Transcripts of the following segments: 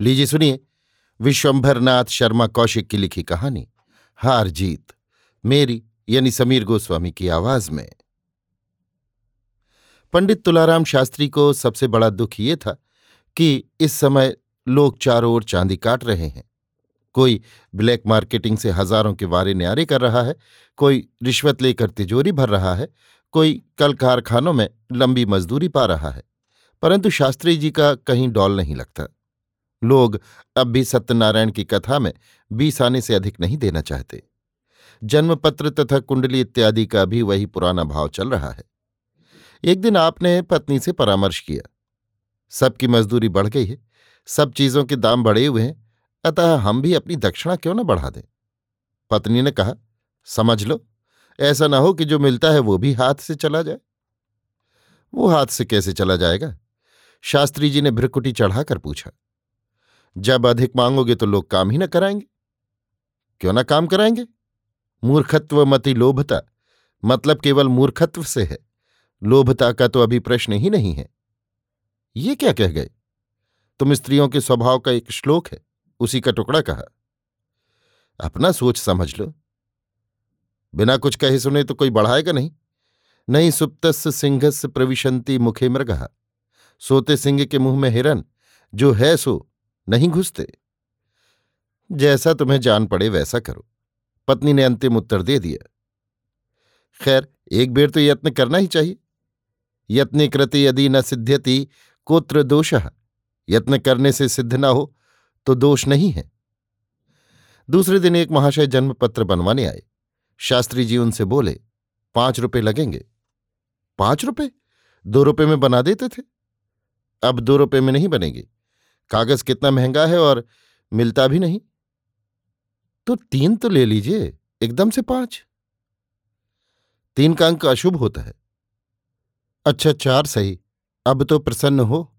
लीजिए, सुनिए। विश्वंभरनाथ शर्मा कौशिक की लिखी कहानी, हार जीत, मेरी, यानी समीर गोस्वामी की आवाज़ में। पंडित तुलाराम शास्त्री को सबसे बड़ा दुख ये था कि इस समय लोग चारों ओर चांदी काट रहे हैं। कोई ब्लैक मार्केटिंग से हज़ारों के वारे न्यारे कर रहा है, कोई रिश्वत लेकर तिजोरी भर रहा है, कोई कल कारखानों में लंबी मजदूरी पा रहा है, परंतु शास्त्री जी का कहीं डॉल नहीं लगता। लोग अब भी सत्यनारायण की कथा में बीस आने से अधिक नहीं देना चाहते। जन्मपत्र तथा कुंडली इत्यादि का भी वही पुराना भाव चल रहा है। एक दिन आपने पत्नी से परामर्श किया। सबकी मजदूरी बढ़ गई है। सब चीज़ों के दाम बढ़े हुए हैं। अतः हम भी अपनी दक्षिणा क्यों न बढ़ा दें? पत्नी ने कहा, समझ लो। ऐसा ना हो कि जो मिलता है वो भी हाथ से चला जाए। वो हाथ से कैसे चला जाएगा? शास्त्री जी ने भ्रकुटी चढ़ाकर पूछा। जब अधिक मांगोगे तो लोग काम ही न कराएँगे। क्यों ना काम कराएँगे? मूर्खत्व मति लोभता मतलब केवल मूर्खत्व से है। लोभता का तो अभी प्रश्न ही नहीं है। ये क्या कह गए? तुम स्त्रियों के स्वभाव का एक श्लोक है, उसी का टुकड़ा कहा। अपना सोच समझ लो। बिना कुछ कहे सुने तो कोई बढ़ाएगा नहीं। नहीं सुप्तस्य सिंहस्य प्रविशंति मुखे मृगहा सोते सिंह के मुँह में हिरन, जो है सो नहीं घुसते। जैसा तुम्हें जान पड़े वैसा करो। पत्नी ने अंतिम उत्तर दे दिया। खैर, एक बेर तो यत्न करना ही चाहिए। यत्न कृति यदि न सिद्ध्यति, कोत्र दोष। यत्न करने से सिद्ध न हो तो दोष नहीं है। दूसरे दिन एक महाशय जन्म पत्र बनवाने आए। शास्त्री जी उनसे बोले, पाँच रुपए लगेंगे। पाँच रुपए दो रुपए में बना देते थे? अब दो रुपए में नहीं बनेगी। कागज़ कितना महँगा है और मिलता भी नहीं? तो तीन तो ले लीजिए, एकदम से पाँच। तीन का अंक अशुभ होता है। अच्छा चार सही। अब तो प्रसन्न हो।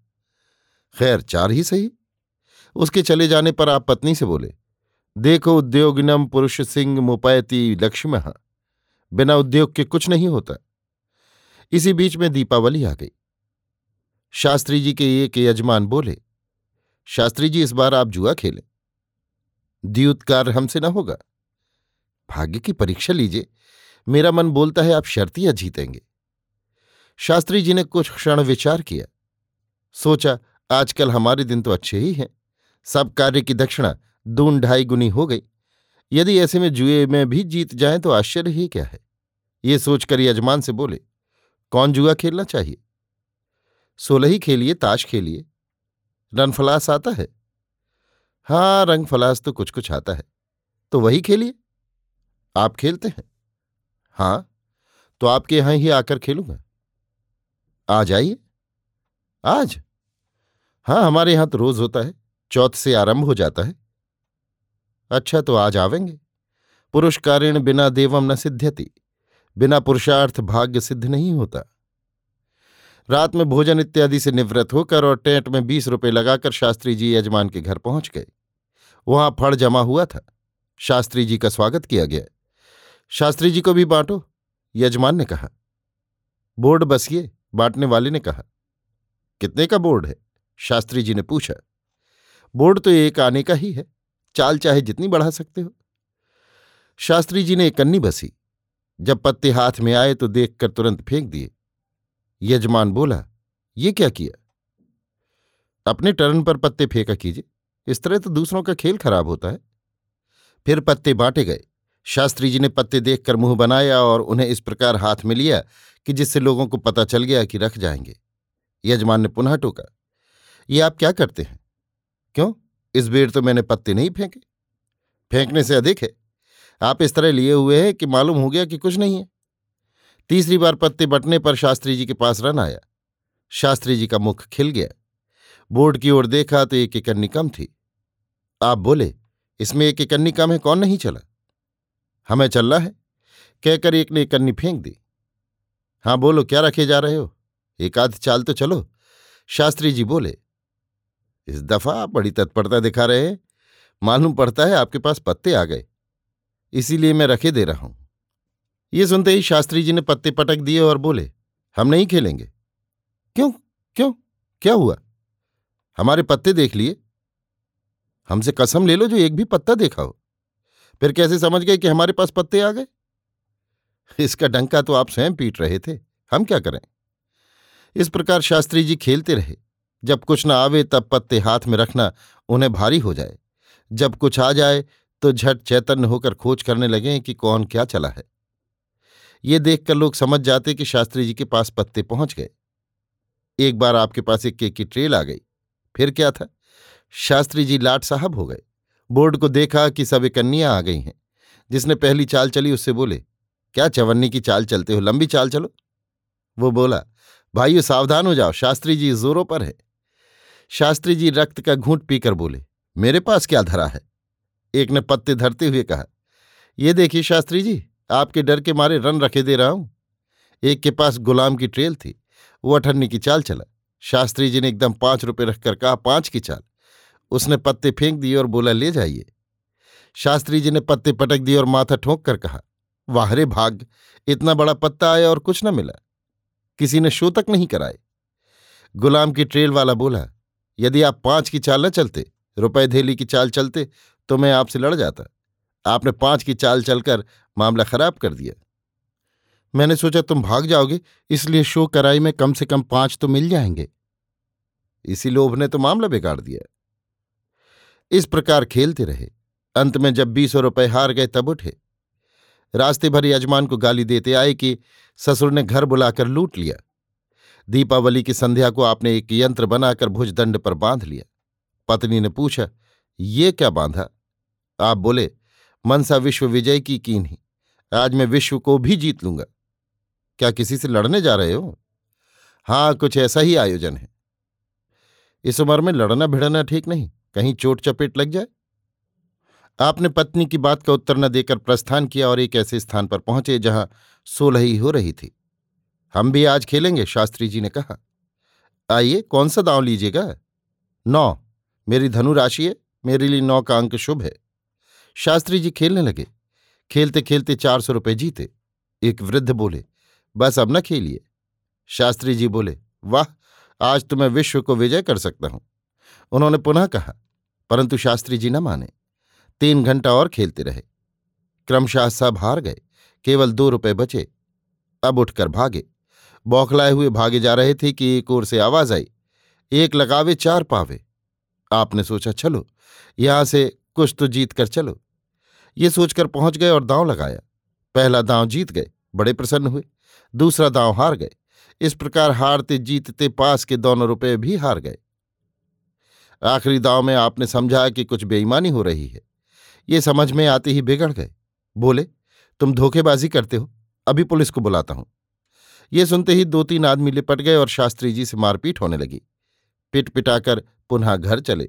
खैर, चार ही सही। उसके चले जाने पर आप पत्नी से बोले, देखो उद्योगिनम पुरुष सिंह मुपैती लक्ष्म बिना उद्योग के कुछ नहीं होता। इसी बीच में दीपावली आ गई। शास्त्री जी के एक यजमान बोले शास्त्री जी, इस बार आप जुआ खेलें। द्यूतकार हमसे न होगा। भाग्य की परीक्षा लीजिए। मेरा मन बोलता है आप शर्तियाँ जीतेंगे। शास्त्री जी ने कुछ क्षण विचार किया। सोचा, आजकल हमारे दिन तो अच्छे ही हैं। सब कार्य की दक्षिणा दून ढाई गुनी हो गई। यदि ऐसे में जुए में भी जीत जाए तो आश्चर्य ही क्या है? ये सोचकर यजमान से बोले, कौन जुआ खेलना चाहिए? सोलह ही खेलिए, ताश खेलिए। रनफलास आता है। हाँ रंगफलास तो कुछ कुछ आता है। तो वही खेलिए। आप खेलते हैं। हाँ तो आपके यहाँ ही आकर खेलूँगा। आ जाइए। आज? हाँ हमारे यहाँ तो रोज होता है। चौथ से आरंभ हो जाता है। अच्छा तो आज आवेंगे। पुरुषकारिण बिना देवम न सिद्ध्यति। बिना पुरुषार्थ भाग्य सिद्ध नहीं होता। रात में भोजन इत्यादि से निवृत्त होकर और टेंट में बीस रुपये लगाकर शास्त्री जी यजमान के घर पहुँच गए। वहाँ फड़ जमा हुआ था। शास्त्री जी का स्वागत किया गया। शास्त्री जी को भी बांटो, यजमान ने कहा। बोर्ड बसिए, बांटने वाले ने कहा। कितने का बोर्ड है? शास्त्री जी ने पूछा। बोर्ड तो एक आने का ही है। चाल चाहे जितनी बढ़ा सकते हो। शास्त्री जी ने एक कन्नी बसी। जब पत्ते हाथ में आए तो देखकर तुरंत फेंक दिए। यजमान बोला, ये क्या किया? अपने टर्न पर पत्ते फेंका कीजिए। इस तरह तो दूसरों का खेल खराब होता है। फिर पत्ते बांटे गए। शास्त्री जी ने पत्ते देखकर मुँह बनाया और उन्हें इस प्रकार हाथ में लिया कि जिससे लोगों को पता चल गया कि रख जाएँगे। यजमान ने पुनः टोका, ये आप क्या करते हैं? क्यों? इस बेर तो मैंने पत्ते नहीं फेंके। फेंकने से अधिक है। आप इस तरह लिए हुए हैं कि मालूम हो गया कि कुछ नहीं है। तीसरी बार पत्ते बटने पर शास्त्री जी के पास रन आया। शास्त्री जी का मुख खिल गया। बोर्ड की ओर देखा तो एक इकन्नी कम थी। आप बोले, इसमें एक इकन्नी कम है, कौन नहीं चला? हमें चलना है, कहकर एक ने इकन्नी फेंक दी। हाँ बोलो, क्या रखे जा रहे हो? एक आध चाल तो चलो। शास्त्री जी बोले, इस दफ़ा आप बड़ी तत्परता दिखा रहे हैं। मालूम पड़ता है आपके पास पत्ते आ गए। इसीलिए मैं रखे दे रहा हूँ। ये सुनते ही शास्त्री जी ने पत्ते पटक दिए और बोले, हम नहीं खेलेंगे। क्यों? क्यों? क्या हुआ? हमारे पत्ते देख लिए। हमसे कसम ले लो जो एक भी पत्ता देखा हो। फिर कैसे समझ गए कि हमारे पास पत्ते आ गए? इसका डंका तो आप स्वयं पीट रहे थे। हम क्या करें? इस प्रकार शास्त्री जी खेलते रहे। जब कुछ न आवे तब पत्ते हाथ में रखना उन्हें भारी हो जाए। जब कुछ आ जाए तो झट चैतन्य होकर खोज करने लगे कि कौन क्या चला है। ये देखकर लोग समझ जाते कि शास्त्री जी के पास पत्ते पहुँच गए। एक बार आपके पास एक केक की ट्रेल आ गई। फिर क्या था? शास्त्री जी लाट साहब हो गए। बोर्ड को देखा कि सब कन्या आ गई हैं। जिसने पहली चाल चली उससे बोले, क्या चवन्नी की चाल चलते हो? लंबी चाल चलो। वो बोला, भाइयों, सावधान हो जाओ। शास्त्री जी जोरों पर है। शास्त्री जी रक्त का घूंट पीकर बोले, मेरे पास क्या धरा है? एक ने पत्ते धरते हुए कहा, ये देखिए शास्त्री जी आपके डर के मारे रन रखे दे रहा हूँ। एक के पास गुलाम की ट्रेल थी। वो अठन्नी की चाल चला। शास्त्री जी ने एकदम पाँच रुपए रखकर कहा, पाँच की चाल। उसने पत्ते फेंक दिए और बोला, ले जाइए। शास्त्री जी ने पत्ते पटक दिए और माथा ठोंक कर कहा, वाहरे भाग, इतना बड़ा पत्ता आया और कुछ न मिला। किसी ने शो तक नहीं कराए। गुलाम की ट्रेल वाला बोला, यदि आप पाँच की चाल न चलते, रुपए धेली की चाल चलते तो मैं आपसे लड़ जाता। आपने पाँच की चाल चलकर मामला खराब कर दिया। मैंने सोचा तुम भाग जाओगे, इसलिए शो कराई में कम से कम पाँच तो मिल जाएँगे। इसी लोभ ने तो मामला बिगाड़ दिया। इस प्रकार खेलते रहे। अंत में जब बीसों रुपए हार गए तब उठे। रास्ते भर यजमान को गाली देते आए कि ससुर ने घर बुलाकर लूट लिया। दीपावली की संध्या को आपने एक यंत्र बनाकर भुजदंड पर बाँध लिया। पत्नी ने पूछा, ये क्या बांधा? आप बोले, मनसा विश्व विजय की कीन ही। आज मैं विश्व को भी जीत लूँगा। क्या किसी से लड़ने जा रहे हो? हाँ कुछ ऐसा ही आयोजन है। इस उम्र में लड़ना भिड़ना ठीक नहीं, कहीं चोट चपेट लग जाए। आपने पत्नी की बात का उत्तर न देकर प्रस्थान किया और एक ऐसे स्थान पर पहुँचे जहाँ सोलही हो रही थी। हम भी आज खेलेंगे, शास्त्री जी ने कहा। आइए, कौन सा दांव लीजिएगा? नौ। मेरी धनु राशि है, मेरे लिए नौ का अंक शुभ है। शास्त्री जी खेलने लगे। खेलते खेलते चार सौ रुपये जीते। एक वृद्ध बोले, बस अब न खेलिए। शास्त्री जी बोले, वाह, आज तो मैं विश्व को विजय कर सकता हूँ। उन्होंने पुनः कहा, परंतु शास्त्री जी न माने। तीन घंटा और खेलते रहे। क्रमशः सब हार गए, केवल दो रुपए बचे। अब उठकर भागे। बौखलाए हुए भागे जा रहे थे कि एक ओर से आवाज़ आई, एक लगावे, चार पावे। आपने सोचा, चलो, यहाँ से कुछ तो जीत कर चलो। ये सोचकर पहुँच गए और दांव लगाया। पहला दांव जीत गए, बड़े प्रसन्न हुए। दूसरा दांव हार गए। इस प्रकार हारते जीतते पास के दोनों रुपए भी हार गए। आखिरी दांव में आपने समझा कि कुछ बेईमानी हो रही है। ये समझ में आते ही बिगड़ गए। बोले, तुम धोखेबाजी करते हो। अभी पुलिस को बुलाता हूँ। ये सुनते ही दो तीन आदमी लिपट गए और शास्त्री जी से मारपीट होने लगी। पिट पिटाकर पुनः घर चले।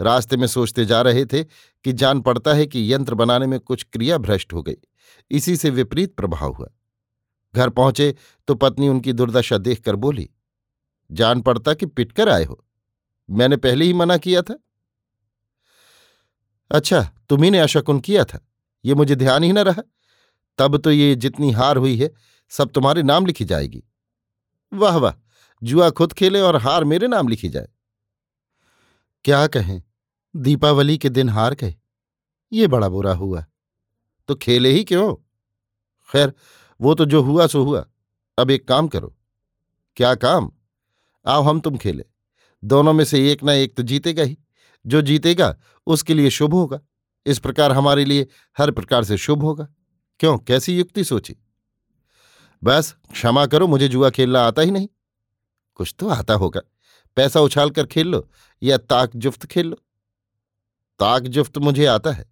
रास्ते में सोचते जा रहे थे कि जान पड़ता है कि यंत्र बनाने में कुछ क्रिया भ्रष्ट हो गई। इसी से विपरीत प्रभाव हुआ। घर पहुँचे तो पत्नी उनकी दुर्दशा देखकर बोली, जान पड़ता कि पिटकर आए हो। मैंने पहले ही मना किया था। अच्छा तुम्ही ने अशकुन किया था? ये मुझे ध्यान ही न रहा। तब तो ये जितनी हार हुई है, सब तुम्हारे नाम लिखी जाएगी। वाह वाह! जुआ खुद खेले और हार मेरे नाम लिखी जाए। क्या कहें? दीपावली के दिन हार गए। ये बड़ा बुरा हुआ। तो खेले ही क्यों? खैर, वो तो जो हुआ, सो हुआ। अब एक काम करो। क्या काम? आओ, हम तुम खेले। दोनों में से एक ना एक तो जीतेगा ही। जो जीतेगा, उसके लिए शुभ होगा। इस प्रकार हमारे लिए हर प्रकार से शुभ होगा। क्यों? कैसी युक्ति सोची? बस, क्षमा करो, मुझे जुआ खेलना आता ही नहीं। कुछ तो आता होगा। पैसा उछाल कर खेल लो, या ताक जुफ्त खेल लो। ताक जुफ्त मुझे आता है।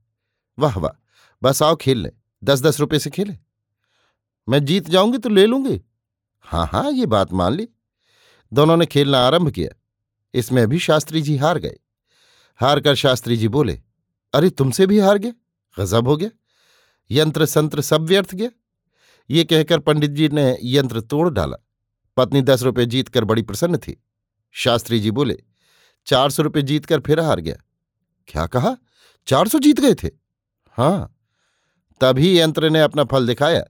वाह वाह, बस आओ खेल ले। दस दस रुपए से खेले। मैं जीत जाऊँगी तो ले लूँगी। हाँ हाँ ये बात मान ली। दोनों ने खेलना आरंभ किया। इसमें भी शास्त्री जी हार गए। हार कर शास्त्री जी बोले, अरे, तुमसे भी हार गया? गजब हो गया। यंत्र संत्र सब व्यर्थ गया। ये कहकर पंडित जी ने यंत्र तोड़ डाला। पत्नी दस रुपये जीतकर बड़ी प्रसन्न थी। शास्त्री जी बोले, चार सौ रुपये जीतकर फिर हार गया। क्या कहा? चार सौ जीत गए थे। हाँ तभी यंत्र ने अपना फल दिखाया।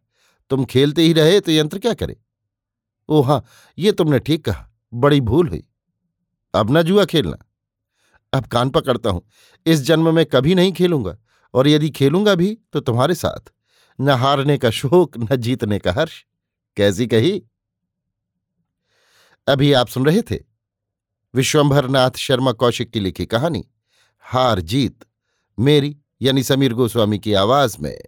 तुम खेलते ही रहे तो यंत्र क्या करे? ओ हाँ ये तुमने ठीक कहा, बड़ी भूल हुई। अब ना जुआ खेलना। अब कान पकड़ता हूँ, इस जन्म में कभी नहीं खेलूँगा, और यदि खेलूँगा भी तो तुम्हारे साथ। न हारने का शोक, न जीतने का हर्ष। कैसी कही? अभी आप सुन रहे थे विश्वंभर नाथ शर्मा कौशिक की लिखी कहानी। हार जीत मेरी यानी समीर गोस्वामी की आवाज़ में।